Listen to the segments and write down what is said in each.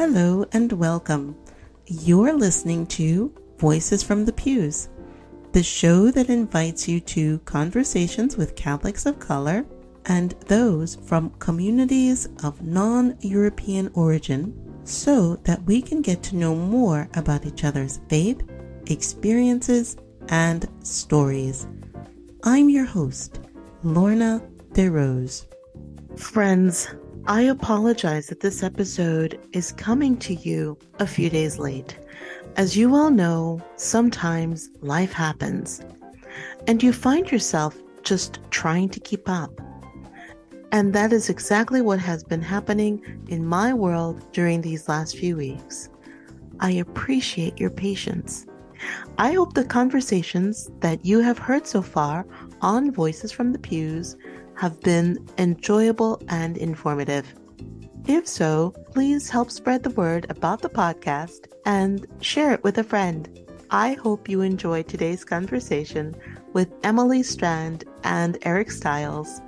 Hello and welcome. You're listening to Voices from the Pews, the show that invites you to conversations with Catholics of color and those from communities of non European origin so that we can get to know more about each other's faith, experiences, and stories. I'm your host, Lorna DeRose. Friends, I apologize that this episode is coming to you a few days late. As you all know, sometimes life happens and you find yourself just trying to keep up. And that is exactly what has been happening in my world during these last few weeks. I appreciate your patience. I hope the conversations that you have heard so far on Voices from the Pews have been enjoyable and informative. If so, please help spread the word about the podcast and share it with a friend. I hope you enjoyed today's conversation with Emily Strand and Eric Styles,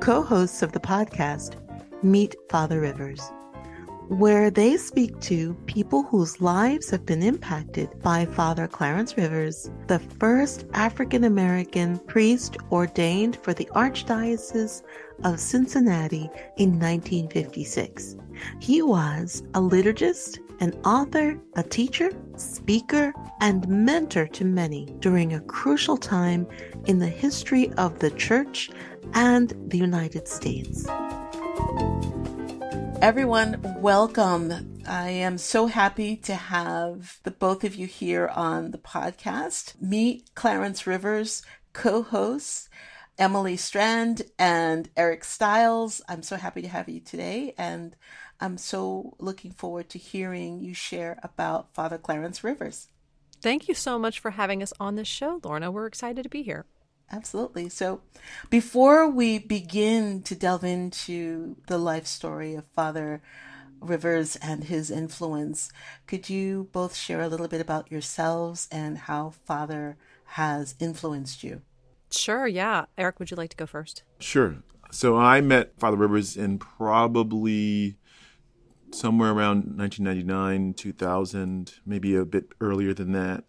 co hosts of the podcast Meet Father Rivers where they speak to people whose lives have been impacted by Father Clarence Rivers, the first African American priest ordained for the Archdiocese of Cincinnati in 1956. He was a liturgist, an author, a teacher, speaker, and mentor to many during a crucial time in the history of the Church and the United States. Everyone, welcome. I am so happy to have the both of you here on the podcast. Meet Clarence Rivers, co-hosts, Emily Strand and Eric Styles. I'm so happy to have you today and I'm so looking forward to hearing you share about Father Clarence Rivers. Thank you so much for having us on this show, Lorna. We're excited to be here. Absolutely. So, before we begin to delve into the life story of Father Rivers and his influence, could you both share a little bit about yourselves and how Father has influenced you? Sure, yeah. Eric, would you like to go first? Sure. So, I met Father Rivers in probably somewhere around 1999, 2000, maybe a bit earlier than that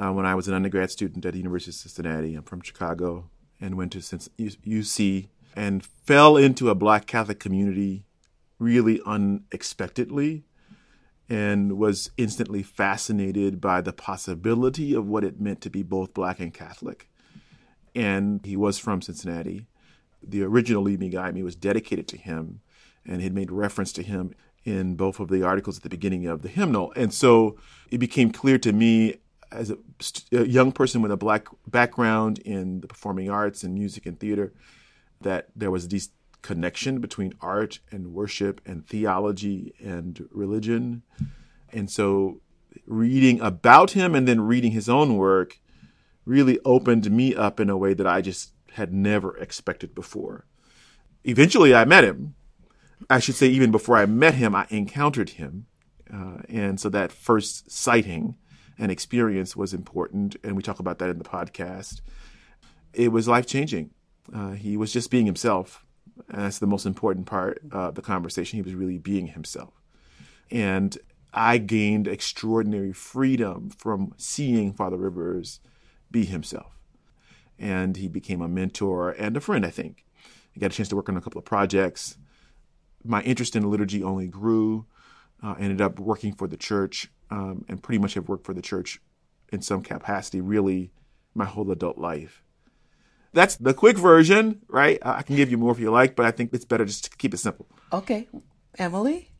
uh, when I was an undergrad student at the University of Cincinnati. I'm from Chicago and went to UC and fell into a black Catholic community really unexpectedly and was instantly fascinated by the possibility of what it meant to be both black and Catholic. And he was from Cincinnati. The original Lead Me Guide Me was dedicated to him and had made reference to him in both of the articles at the beginning of the hymnal. And so it became clear to me as a, a, young person with a black background in the performing arts and music and theater that there was this connection between art and worship and theology and religion. And so reading about him and then reading his own work really opened me up in a way that I just had never expected before. Eventually, I met him. I should say, even before I met him, I encountered him. Uh, and so that first sighting and experience was important, and we talk about that in the podcast. It was life changing. Uh, he was just being himself. And that's the most important part of the conversation. He was really being himself. And I gained extraordinary freedom from seeing Father Rivers be himself. And he became a mentor and a friend, I think. I got a chance to work on a couple of projects. My interest in liturgy only grew. Uh, ended up working for the church um, and pretty much have worked for the church in some capacity really my whole adult life. That's the quick version, right? I can give you more if you like, but I think it's better just to keep it simple. Okay. Emily?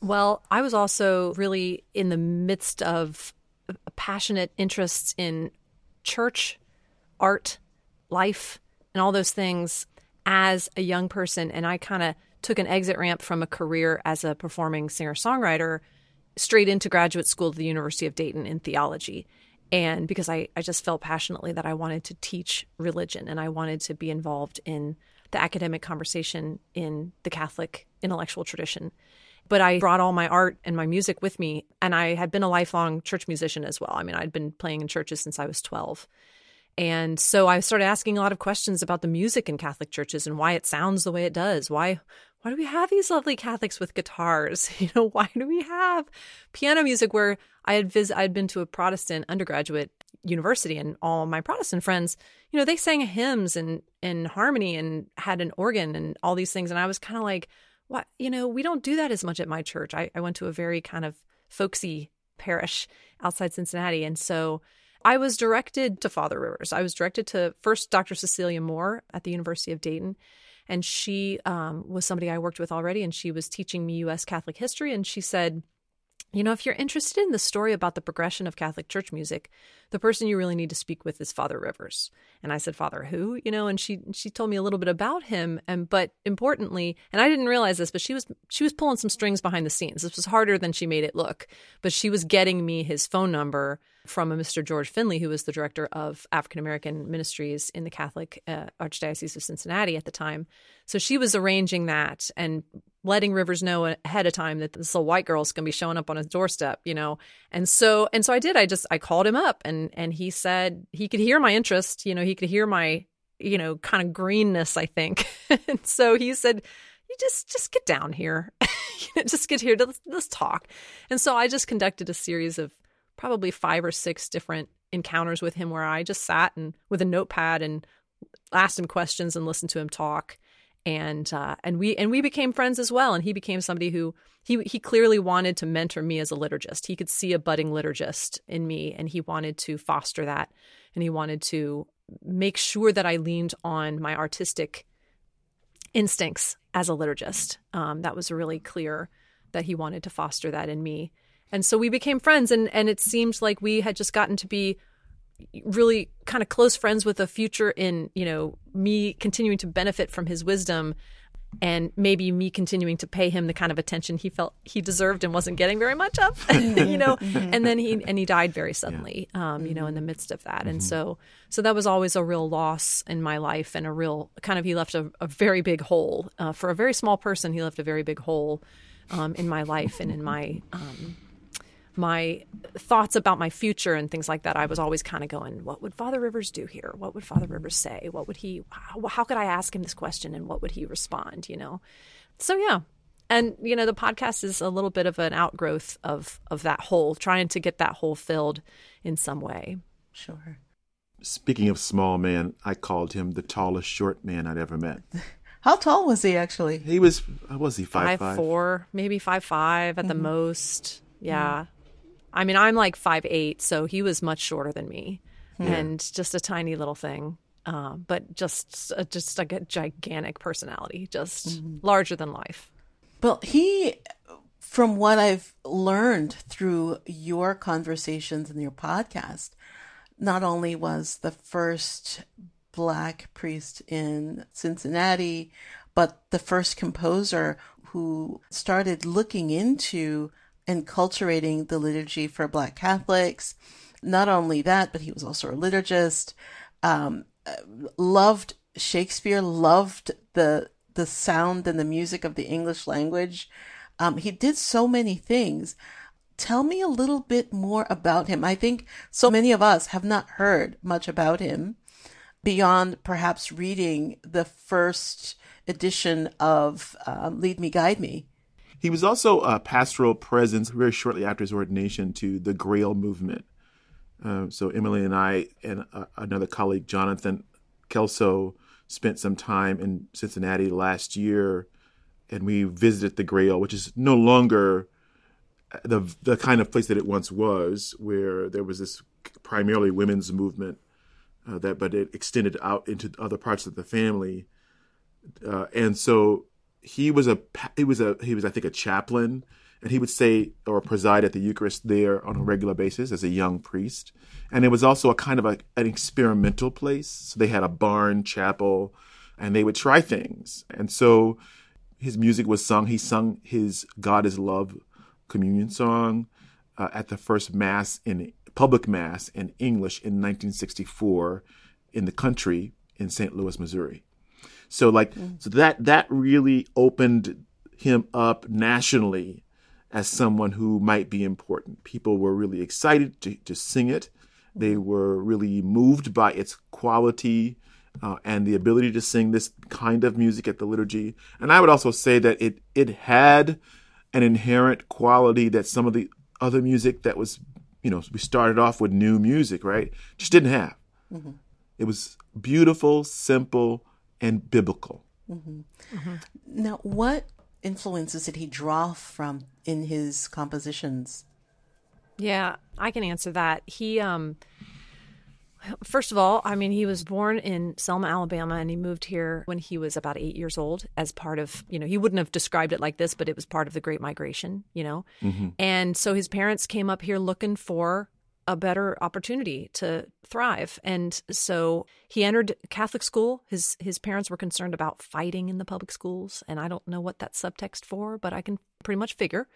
Well, I was also really in the midst of passionate interests in church, art, life, and all those things as a young person. And I kind of took an exit ramp from a career as a performing singer songwriter straight into graduate school at the University of Dayton in theology. And because I, I just felt passionately that I wanted to teach religion and I wanted to be involved in the academic conversation in the Catholic intellectual tradition. But I brought all my art and my music with me. And I had been a lifelong church musician as well. I mean, I'd been playing in churches since I was 12. And so I started asking a lot of questions about the music in Catholic churches and why it sounds the way it does. Why why do we have these lovely Catholics with guitars? You know, why do we have piano music where I had vis- I'd been to a Protestant undergraduate university and all my Protestant friends, you know, they sang hymns and in harmony and had an organ and all these things. And I was kind of like, what, you know, we don't do that as much at my church. I, I went to a very kind of folksy parish outside Cincinnati. And so I was directed to Father Rivers. I was directed to first Dr. Cecilia Moore at the University of Dayton. And she um, was somebody I worked with already, and she was teaching me U.S. Catholic history. And she said, you know, if you're interested in the story about the progression of Catholic church music, the person you really need to speak with is Father Rivers. And I said, Father who? You know, and she she told me a little bit about him. And but importantly, and I didn't realize this, but she was she was pulling some strings behind the scenes. This was harder than she made it look. But she was getting me his phone number from a Mr. George Finley, who was the director of African American ministries in the Catholic uh, Archdiocese of Cincinnati at the time. So she was arranging that and letting Rivers know ahead of time that this little white girl is going to be showing up on his doorstep, you know. And so and so I did. I just I called him up and and he said he could hear my interest, you know, he could hear my you know kind of greenness, I think. and so he said, "You just just get down here, just get here. Let's let's talk." And so I just conducted a series of probably five or six different encounters with him where I just sat and with a notepad and asked him questions and listened to him talk. And uh, and we and we became friends as well. And he became somebody who he he clearly wanted to mentor me as a liturgist. He could see a budding liturgist in me and he wanted to foster that. And he wanted to make sure that I leaned on my artistic instincts as a liturgist. Um, that was really clear that he wanted to foster that in me and so we became friends and and it seemed like we had just gotten to be really kind of close friends with a future in you know me continuing to benefit from his wisdom and maybe me continuing to pay him the kind of attention he felt he deserved and wasn't getting very much of you know mm-hmm. and then he and he died very suddenly um, you know in the midst of that and mm-hmm. so so that was always a real loss in my life and a real kind of he left a, a very big hole uh, for a very small person he left a very big hole um, in my life and in my um, my thoughts about my future and things like that, I was always kind of going, what would Father Rivers do here? What would Father Rivers say? What would he, how, how could I ask him this question and what would he respond, you know? So, yeah. And, you know, the podcast is a little bit of an outgrowth of, of that hole, trying to get that hole filled in some way. Sure. Speaking of small man, I called him the tallest short man I'd ever met. How tall was he actually? He was, was he five, five, five? four, maybe five five at mm-hmm. the most. Yeah. I mean, I'm like five eight, so he was much shorter than me, yeah. Hmm. and just a tiny little thing. Uh, but just uh, just like a gigantic personality, just mm-hmm. larger than life. Well, he, from what I've learned through your conversations and your podcast, not only was the first black priest in Cincinnati, but the first composer who started looking into enculturating the liturgy for Black Catholics. Not only that, but he was also a liturgist. Um, loved Shakespeare. Loved the the sound and the music of the English language. Um, he did so many things. Tell me a little bit more about him. I think so many of us have not heard much about him beyond perhaps reading the first edition of um, Lead Me, Guide Me he was also a pastoral presence very shortly after his ordination to the Grail movement. Uh, so Emily and I and uh, another colleague, Jonathan Kelso, spent some time in Cincinnati last year, and we visited the Grail, which is no longer the the kind of place that it once was, where there was this primarily women's movement, uh, that but it extended out into other parts of the family, uh, and so he was a he was a he was I think a chaplain, and he would say or preside at the Eucharist there on a regular basis as a young priest. And it was also a kind of a, an experimental place. So they had a barn chapel, and they would try things. And so his music was sung. He sung his "God Is Love" communion song uh, at the first mass in public mass in English in 1964 in the country in St. Louis, Missouri. So like mm. so that that really opened him up nationally as someone who might be important. People were really excited to, to sing it. They mm-hmm. were really moved by its quality uh, and the ability to sing this kind of music at the liturgy. And I would also say that it it had an inherent quality that some of the other music that was, you know, we started off with new music, right? Just didn't have. Mm-hmm. It was beautiful, simple, and biblical. Mm-hmm. Mm-hmm. Now, what influences did he draw from in his compositions? Yeah, I can answer that. He um First of all, I mean, he was born in Selma, Alabama, and he moved here when he was about eight years old as part of, you know, he wouldn't have described it like this, but it was part of the Great Migration, you know? Mm-hmm. And so his parents came up here looking for a better opportunity to thrive. And so he entered Catholic school. His his parents were concerned about fighting in the public schools, and I don't know what that subtext for, but I can pretty much figure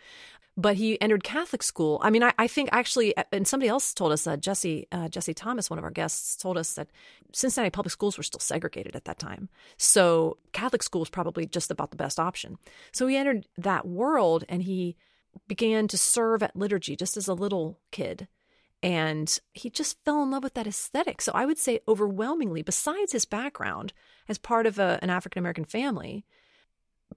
but he entered Catholic school. I mean, I, I think actually, and somebody else told us, uh, Jesse uh, Jesse Thomas, one of our guests, told us that Cincinnati public schools were still segregated at that time. So Catholic school was probably just about the best option. So he entered that world and he began to serve at liturgy just as a little kid. And he just fell in love with that aesthetic. So I would say, overwhelmingly, besides his background as part of a, an African American family,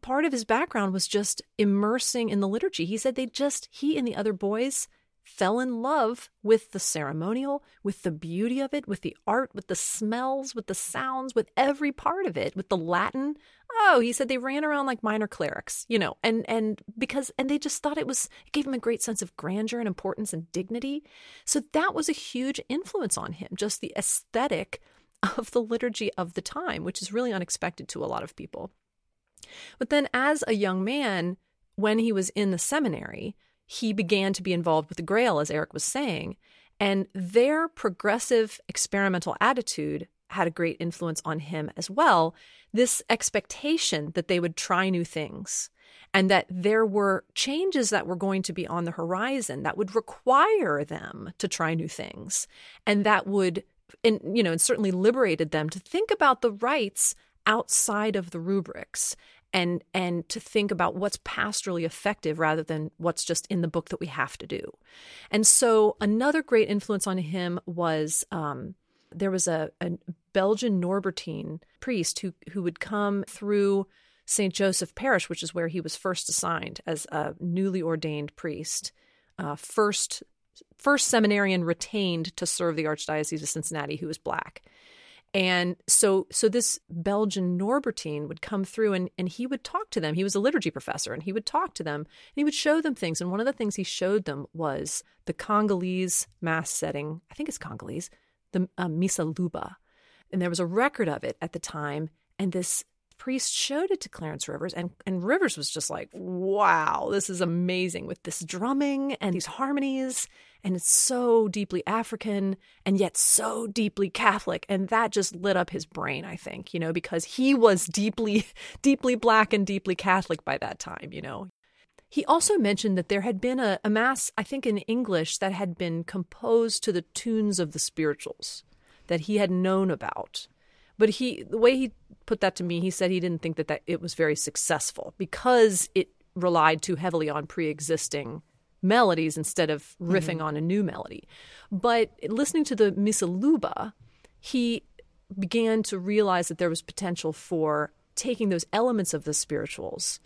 part of his background was just immersing in the liturgy. He said they just, he and the other boys fell in love with the ceremonial, with the beauty of it, with the art, with the smells, with the sounds, with every part of it, with the Latin. Oh, he said they ran around like minor clerics, you know, and and because and they just thought it was it gave him a great sense of grandeur and importance and dignity. So that was a huge influence on him, just the aesthetic of the liturgy of the time, which is really unexpected to a lot of people. But then, as a young man, when he was in the seminary, he began to be involved with the Grail, as Eric was saying. And their progressive experimental attitude had a great influence on him as well. This expectation that they would try new things and that there were changes that were going to be on the horizon that would require them to try new things and that would and you know and certainly liberated them to think about the rites outside of the rubrics and and to think about what's pastorally effective rather than what's just in the book that we have to do. And so another great influence on him was um, there was a, a Belgian Norbertine priest who who would come through St. Joseph Parish, which is where he was first assigned as a newly ordained priest, uh, first first seminarian retained to serve the Archdiocese of Cincinnati, who was black. And so so this Belgian Norbertine would come through and, and he would talk to them. He was a liturgy professor and he would talk to them and he would show them things. And one of the things he showed them was the Congolese mass setting. I think it's Congolese, the uh, Missa Luba. And there was a record of it at the time. And this priest showed it to Clarence Rivers, and, and Rivers was just like, wow, this is amazing with this drumming and these harmonies. And it's so deeply African and yet so deeply Catholic. And that just lit up his brain, I think, you know, because he was deeply, deeply Black and deeply Catholic by that time, you know. He also mentioned that there had been a, a mass, I think in English, that had been composed to the tunes of the spirituals that he had known about. But he, the way he put that to me, he said he didn't think that, that it was very successful because it relied too heavily on pre-existing melodies instead of riffing mm-hmm. on a new melody. But listening to the Missa Luba, he began to realize that there was potential for taking those elements of the spirituals,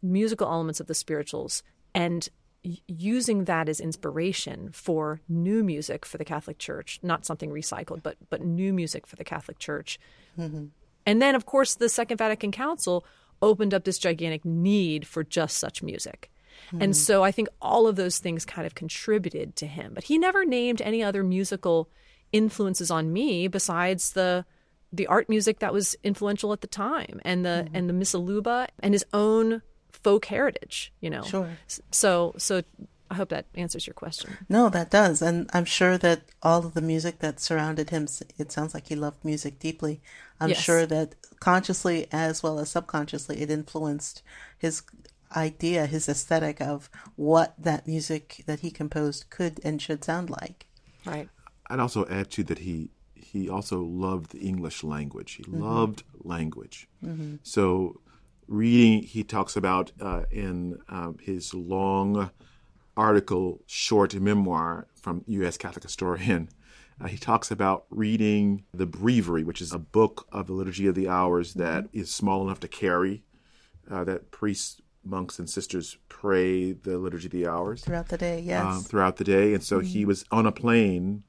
musical elements of the spirituals, and using that as inspiration for new music for the Catholic Church, not something recycled, but but new music for the Catholic Church. Mm-hmm. And then, of course, the Second Vatican Council opened up this gigantic need for just such music. Mm-hmm. And so I think all of those things kind of contributed to him. But he never named any other musical influences on me besides the the art music that was influential at the time and the mm-hmm. and the Missa Luba and his own folk heritage, you know. Sure. So so I hope that answers your question. No, that does. And I'm sure that all of the music that surrounded him, it sounds like he loved music deeply. I'm yes. sure that consciously as well as subconsciously, it influenced his idea, his aesthetic of what that music that he composed could and should sound like. Right. I'd also add to that he he also loved the English language. He mm-hmm. loved language. Mm-hmm. So reading, he talks about uh, in uh, his long article, short memoir from U.S. Catholic historian, Uh, he talks about reading the Breviary, which is a book of the Liturgy of the Hours that is small enough to carry, uh, that priests, monks, and sisters pray the Liturgy of the Hours Throughout the day, yes. um, throughout the day. And so he was on a plane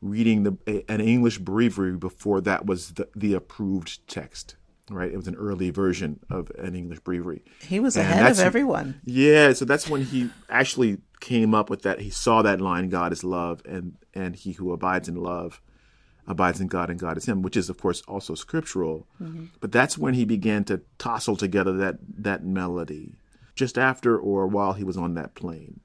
reading the a, an English breviary before that was the, the approved text. Right, it was an early version of an English breviary. he was and ahead of everyone. Yeah, so that's when he actually came up with that. He saw that line, "God is love," and and he who abides in love abides in God, and God is him, which is of course also scriptural. But that's when he began to tossle together that that melody, just after or while he was on that plane.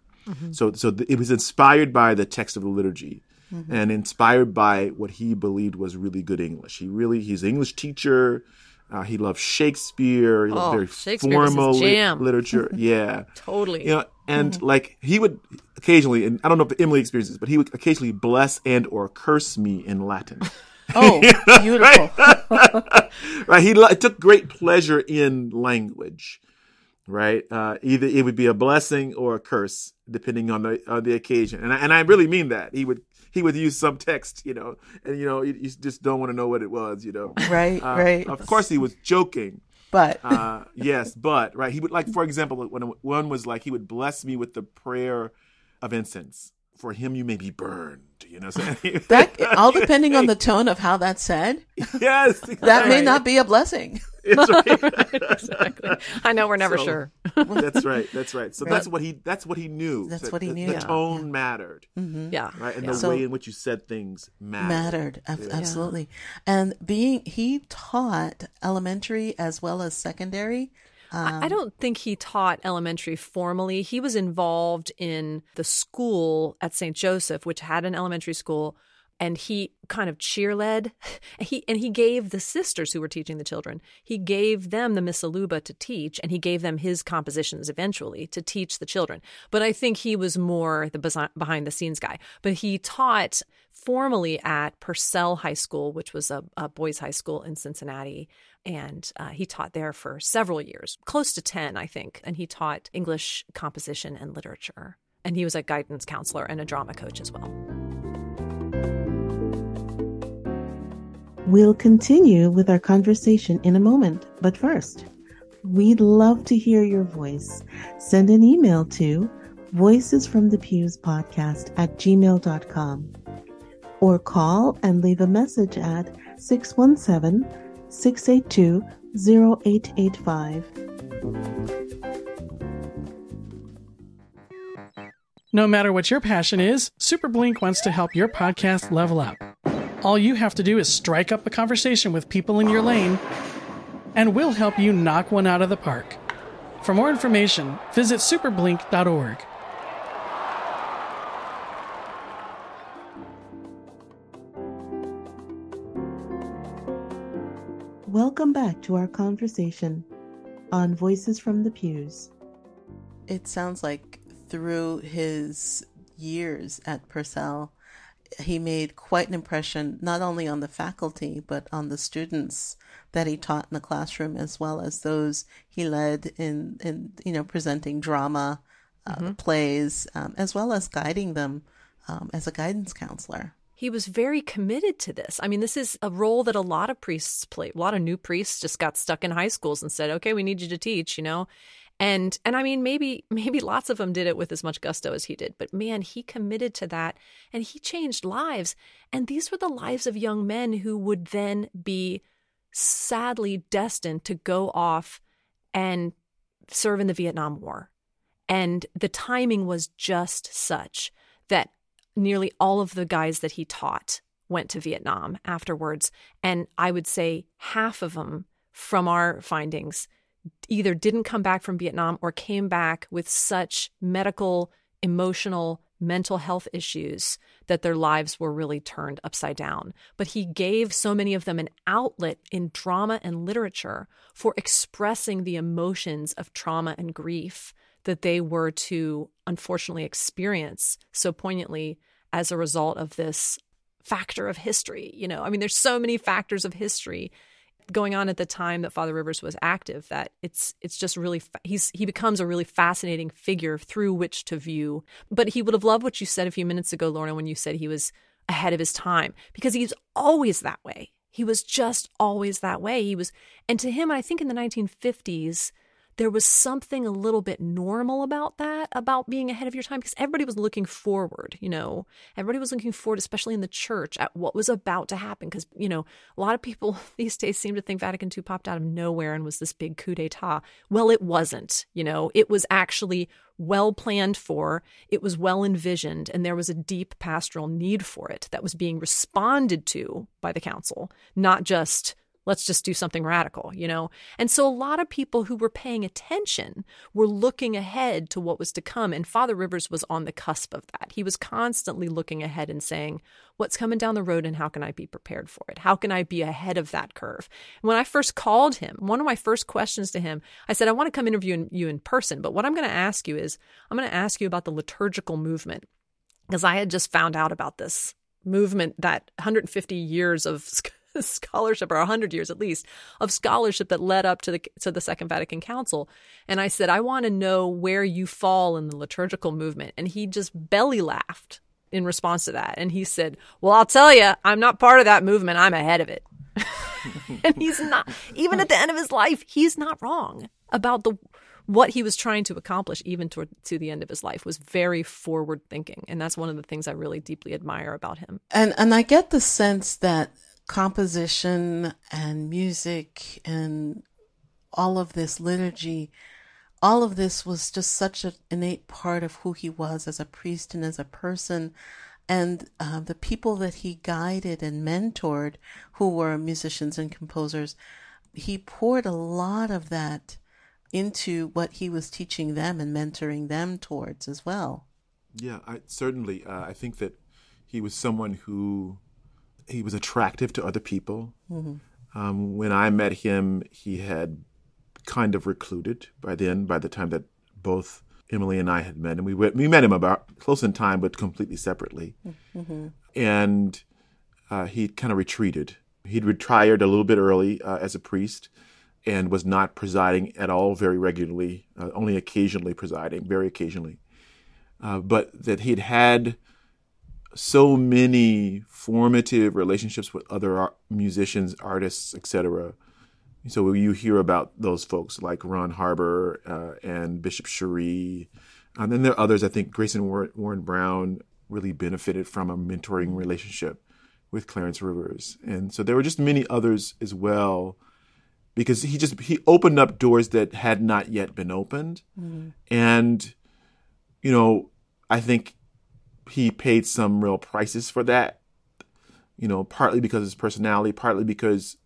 So so th- it was inspired by the text of the liturgy. And inspired by what he believed was really good English. He really, he's an English teacher. Uh, he loved Shakespeare. He loved Oh, very formal jam. literature. Yeah. Totally. You know, and like he would occasionally, and I don't know if Emily experiences, but he would occasionally bless and or curse me in Latin. Oh, beautiful. right? He li- took great pleasure in language. Right? Uh, either it would be a blessing or a curse, depending on the on the occasion. And I, and I really mean that he would he would use some text, you know, and you know you, you just don't want to know what it was, you know. Right, Uh, right. Of course, he was joking. But uh, yes, but right, he would like, for example, when one was like, he would bless me with the prayer of incense. For him, you may be burned. You know, so, that all depending on the tone of how that's said, yes, that may not be a blessing. It's right. exactly. I know we're never So- sure. that's right. That's right. So Right. that's what he. That's what he knew. That's That what he the, knew. The Yeah. tone mattered, mm-hmm. Yeah. right, and Yeah. the So- way in which you said things mattered. mattered Ab- absolutely and being he taught elementary as well as secondary I I um, don't think he taught elementary formally. He was involved in the school at St. Joseph, which had an elementary school, and he kind of cheer led. He and he gave the sisters who were teaching the children, he gave them the Missa Luba to teach, and he gave them his compositions eventually to teach the children. But I think he was more the behind the scenes guy. But he taught formally at Purcell High School, which was a, a boys' high school in Cincinnati. And uh, he taught there for several years, close to 10, I think. And he taught English composition and literature. And he was a guidance counselor and a drama coach as well. We'll continue with our conversation in a moment, but first, we'd love to hear your voice. Send an email to voices from the pews podcast at gmail.com or call and leave a message at 617 682 0885. No matter what your passion is, Super Blink wants to help your podcast level up. All you have to do is strike up a conversation with people in your lane, and we'll help you knock one out of the park. For more information, visit superblink.org. Welcome back to our conversation on Voices from the Pews. It sounds like through his years at Purcell, he made quite an impression not only on the faculty but on the students that he taught in the classroom as well as those he led in in you know presenting drama uh, plays um, as well as guiding them um, as a guidance counselor He was very committed to this. I mean, this is a role that a lot of priests play. A lot of new priests just got stuck in high schools and said, "Okay, we need you to teach," you know. And and I mean, maybe maybe lots of them did it with as much gusto as he did, but man, he committed to that and he changed lives. And these were the lives of young men who would then be sadly destined to go off and serve in the Vietnam War. And the timing was just such that nearly all of the guys that he taught went to Vietnam afterwards. And I would say half of them, from our findings, either didn't come back from Vietnam or came back with such medical, emotional, mental health issues that their lives were really turned upside down. But he gave so many of them an outlet in drama and literature for expressing the emotions of trauma and grief that they were to unfortunately experience so poignantly as a result of this factor of history. You know, I mean, there's so many factors of history going on at the time that Father Rivers was active that it's it's just really he's he becomes a really fascinating figure through which to view. But he would have loved what you said a few minutes ago, Lorna, when you said he was ahead of his time because he's always that way. He was just always that way. He was, and to him, I think in the 1950s, there was something a little bit normal about that, about being ahead of your time, because everybody was looking forward, you know, everybody was looking forward, especially in the church, at what was about to happen. Because, you know, a lot of people these days seem to think Vatican II popped out of nowhere and was this big coup d'etat. Well, it wasn't, you know, it was actually well planned for, it was well envisioned, and there was a deep pastoral need for it that was being responded to by the council, not just let's just do something radical, you know? And so a lot of people who were paying attention were looking ahead to what was to come. And Father Rivers was on the cusp of that. He was constantly looking ahead and saying, what's coming down the road and how can I be prepared for it? How can I be ahead of that curve? When I first called him, one of my first questions to him, I said, I want to come interview you in person, but what I'm going to ask you is, I'm going to ask you about the liturgical movement because I had just found out about this movement that 150 years of scholarship or 100 years at least of scholarship that led up to the to the second vatican council. And i said i want to know where you fall in the liturgical movement. And he just belly laughed in response to that. And he said well i'll tell you i'm not part of that movement. I'm ahead of it. And he's not even at the end of his life he's not wrong about the what he was trying to accomplish even toward to the end of his life was very forward thinking. And that's one of the things i really deeply admire about him. And and i get the sense that composition and music and all of this liturgy, all of this was just such an innate part of who he was as a priest and as a person. And uh, the people that he guided and mentored, who were musicians and composers, he poured a lot of that into what he was teaching them and mentoring them towards as well. Yeah, I, certainly. Uh, I think that he was someone who he was attractive to other people. Mm-hmm. Um, when I met him, he had kind of recluded by then. By the time that both Emily and I had met him, we went, we met him about close in time, but completely separately. Mm-hmm. And uh, he kind of retreated. He'd retired a little bit early uh, as a priest, and was not presiding at all very regularly. Uh, only occasionally presiding, very occasionally. Uh, but that he'd had so many formative relationships with other art, musicians, artists, etc. So you hear about those folks like Rawn Harbor uh, and Bishop Cherie. And then there are others. I think Grayson Warren, Warren Brown really benefited from a mentoring relationship with Clarence Rivers. And so there were just many others as well because he just he opened up doors that had not yet been opened. Mm-hmm. And you know, I think he paid some real prices for that. You know, partly because of his personality, partly because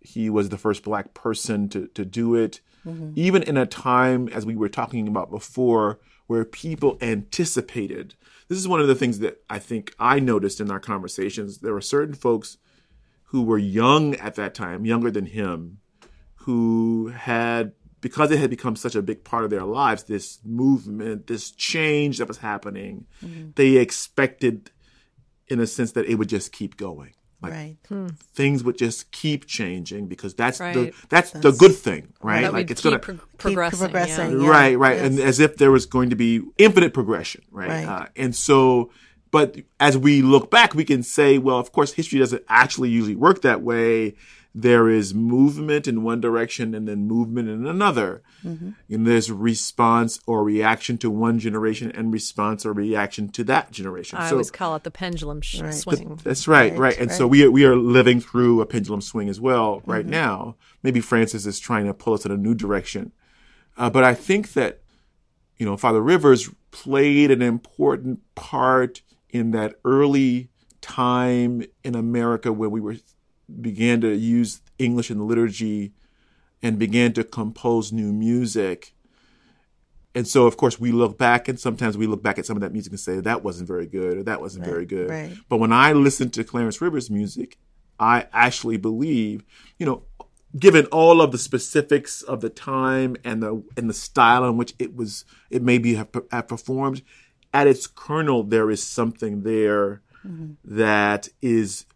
he was the first black person to, to do it. Mm-hmm. Even in a time, as we were talking about before, where people anticipated. This is one of the things that I think I noticed in our conversations. There were certain folks who were young at that time, younger than him, who had because it had become such a big part of their lives, this movement, this change that was happening, mm-hmm. they expected, in a sense, that it would just keep going. Like right. hmm. things would just keep changing because that's right. the that's, that's, the good thing, right? Like it's gonna pro- progressing, progressing yeah. right, right, yes. and as if there was going to be infinite progression, right? right. Uh, and so, but as we look back, we can say, well, of course, history doesn't actually usually work that way there is movement in one direction and then movement in another. Mm-hmm. And there's response or reaction to one generation and response or reaction to that generation. I so, always call it the pendulum sh- right. swing. that's right, right, right. And right. so we we are living through a pendulum swing as well right mm-hmm. now. Maybe Francis is trying to pull us in a new direction. Uh, but I think that, you know, Father Rivers played an important part in that early time in America when we were began to use English in the liturgy and began to compose new music. And so, of course, we look back and sometimes we look back at some of that music and say, that wasn't very good or that wasn't right, very good. Right. But when I listen to Clarence Rivers' music, I actually believe, you know, given all of the specifics of the time and the and the style in which it was it maybe have, have performed, at its kernel there is something there mm-hmm. that is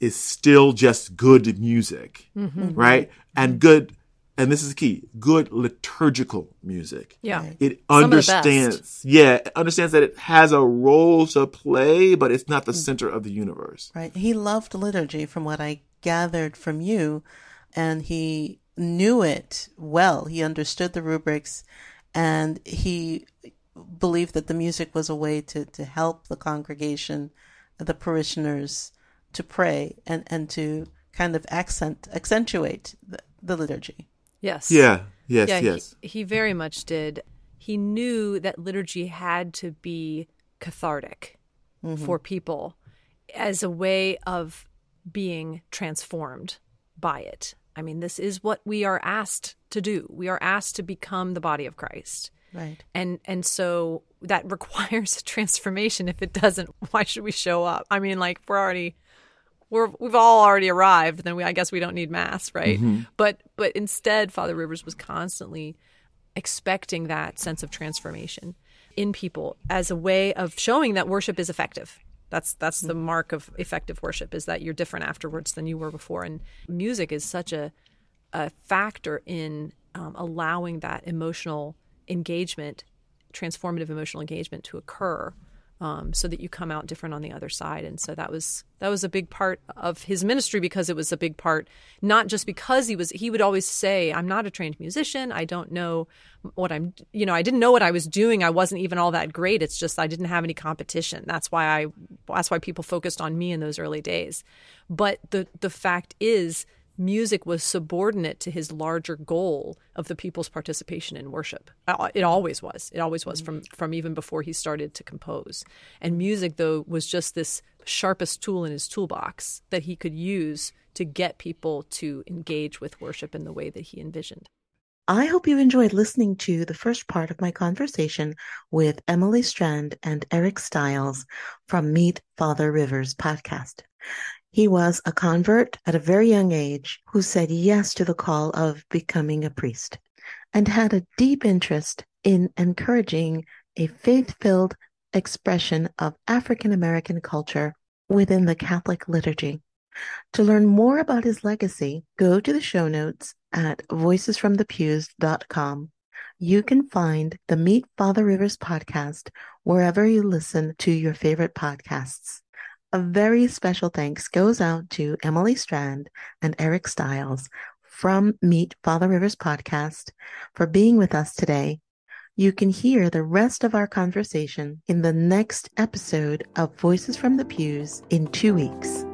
is still just good music, mm-hmm. right? And good and this is key, good liturgical music. Yeah. It Some of the best. understands, yeah, it understands that it has a role to play, but it's not the center of the universe. Right. He loved liturgy from what I gathered from you, and he knew it well. He understood the rubrics, and he believed that the music was a way to, to help the congregation, the parishioners, to pray and, and to kind of accent accentuate the, the liturgy. Yes. Yeah, yes, yeah, yes. He, he very much did. He knew that liturgy had to be cathartic mm-hmm. for people as a way of being transformed by it. I mean, this is what we are asked to do. We are asked to become the body of Christ. Right. And and so that requires a transformation. If it doesn't, why should we show up? I mean, like we're already we're we've all already arrived, then we I guess we don't need mass, right? But but instead Father Rivers was constantly expecting that sense of transformation in people as a way of showing that worship is effective. That's that's the mark of effective worship is that you're different afterwards than you were before. And music is such a a factor in um, allowing that emotional engagement, transformative emotional engagement to occur, um, so that you come out different on the other side. And so that was that was a big part of his ministry because it was a big part, not just because he was. He would always say, "I'm not a trained musician. I don't know what I'm. You know, I didn't know what I was doing. I wasn't even all that great. It's just I didn't have any competition. That's why I. That's why people focused on me in those early days. But the the fact is." Music was subordinate to his larger goal of the people's participation in worship. Uh, It always was. It always was from from even before he started to compose. And music though was just this sharpest tool in his toolbox that he could use to get people to engage with worship in the way that he envisioned. I hope you enjoyed listening to the first part of my conversation with Emily Strand and Eric Styles from Meet Father Rivers podcast. He was a convert at a very young age who said yes to the call of becoming a priest and had a deep interest in encouraging a faith filled expression of African American culture within the Catholic liturgy. To learn more about his legacy, go to the show notes at voicesfromthepews.com. You can find the Meet Father Rivers podcast wherever you listen to your favorite podcasts. A very special thanks goes out to Emily Strand and Eric Styles from Meet Father Rivers podcast for being with us today. You can hear the rest of our conversation in the next episode of Voices from the Pews in two weeks.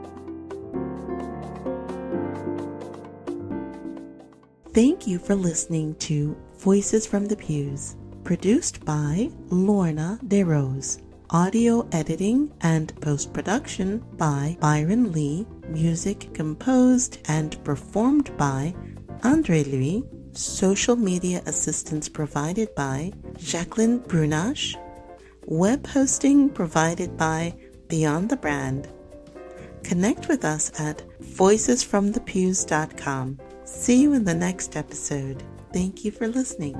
Thank you for listening to Voices from the Pews, produced by Lorna DeRose. Audio editing and post production by Byron Lee. Music composed and performed by Andre Louis. Social media assistance provided by Jacqueline Brunache. Web hosting provided by Beyond the Brand. Connect with us at voicesfromthepews.com. See you in the next episode. Thank you for listening.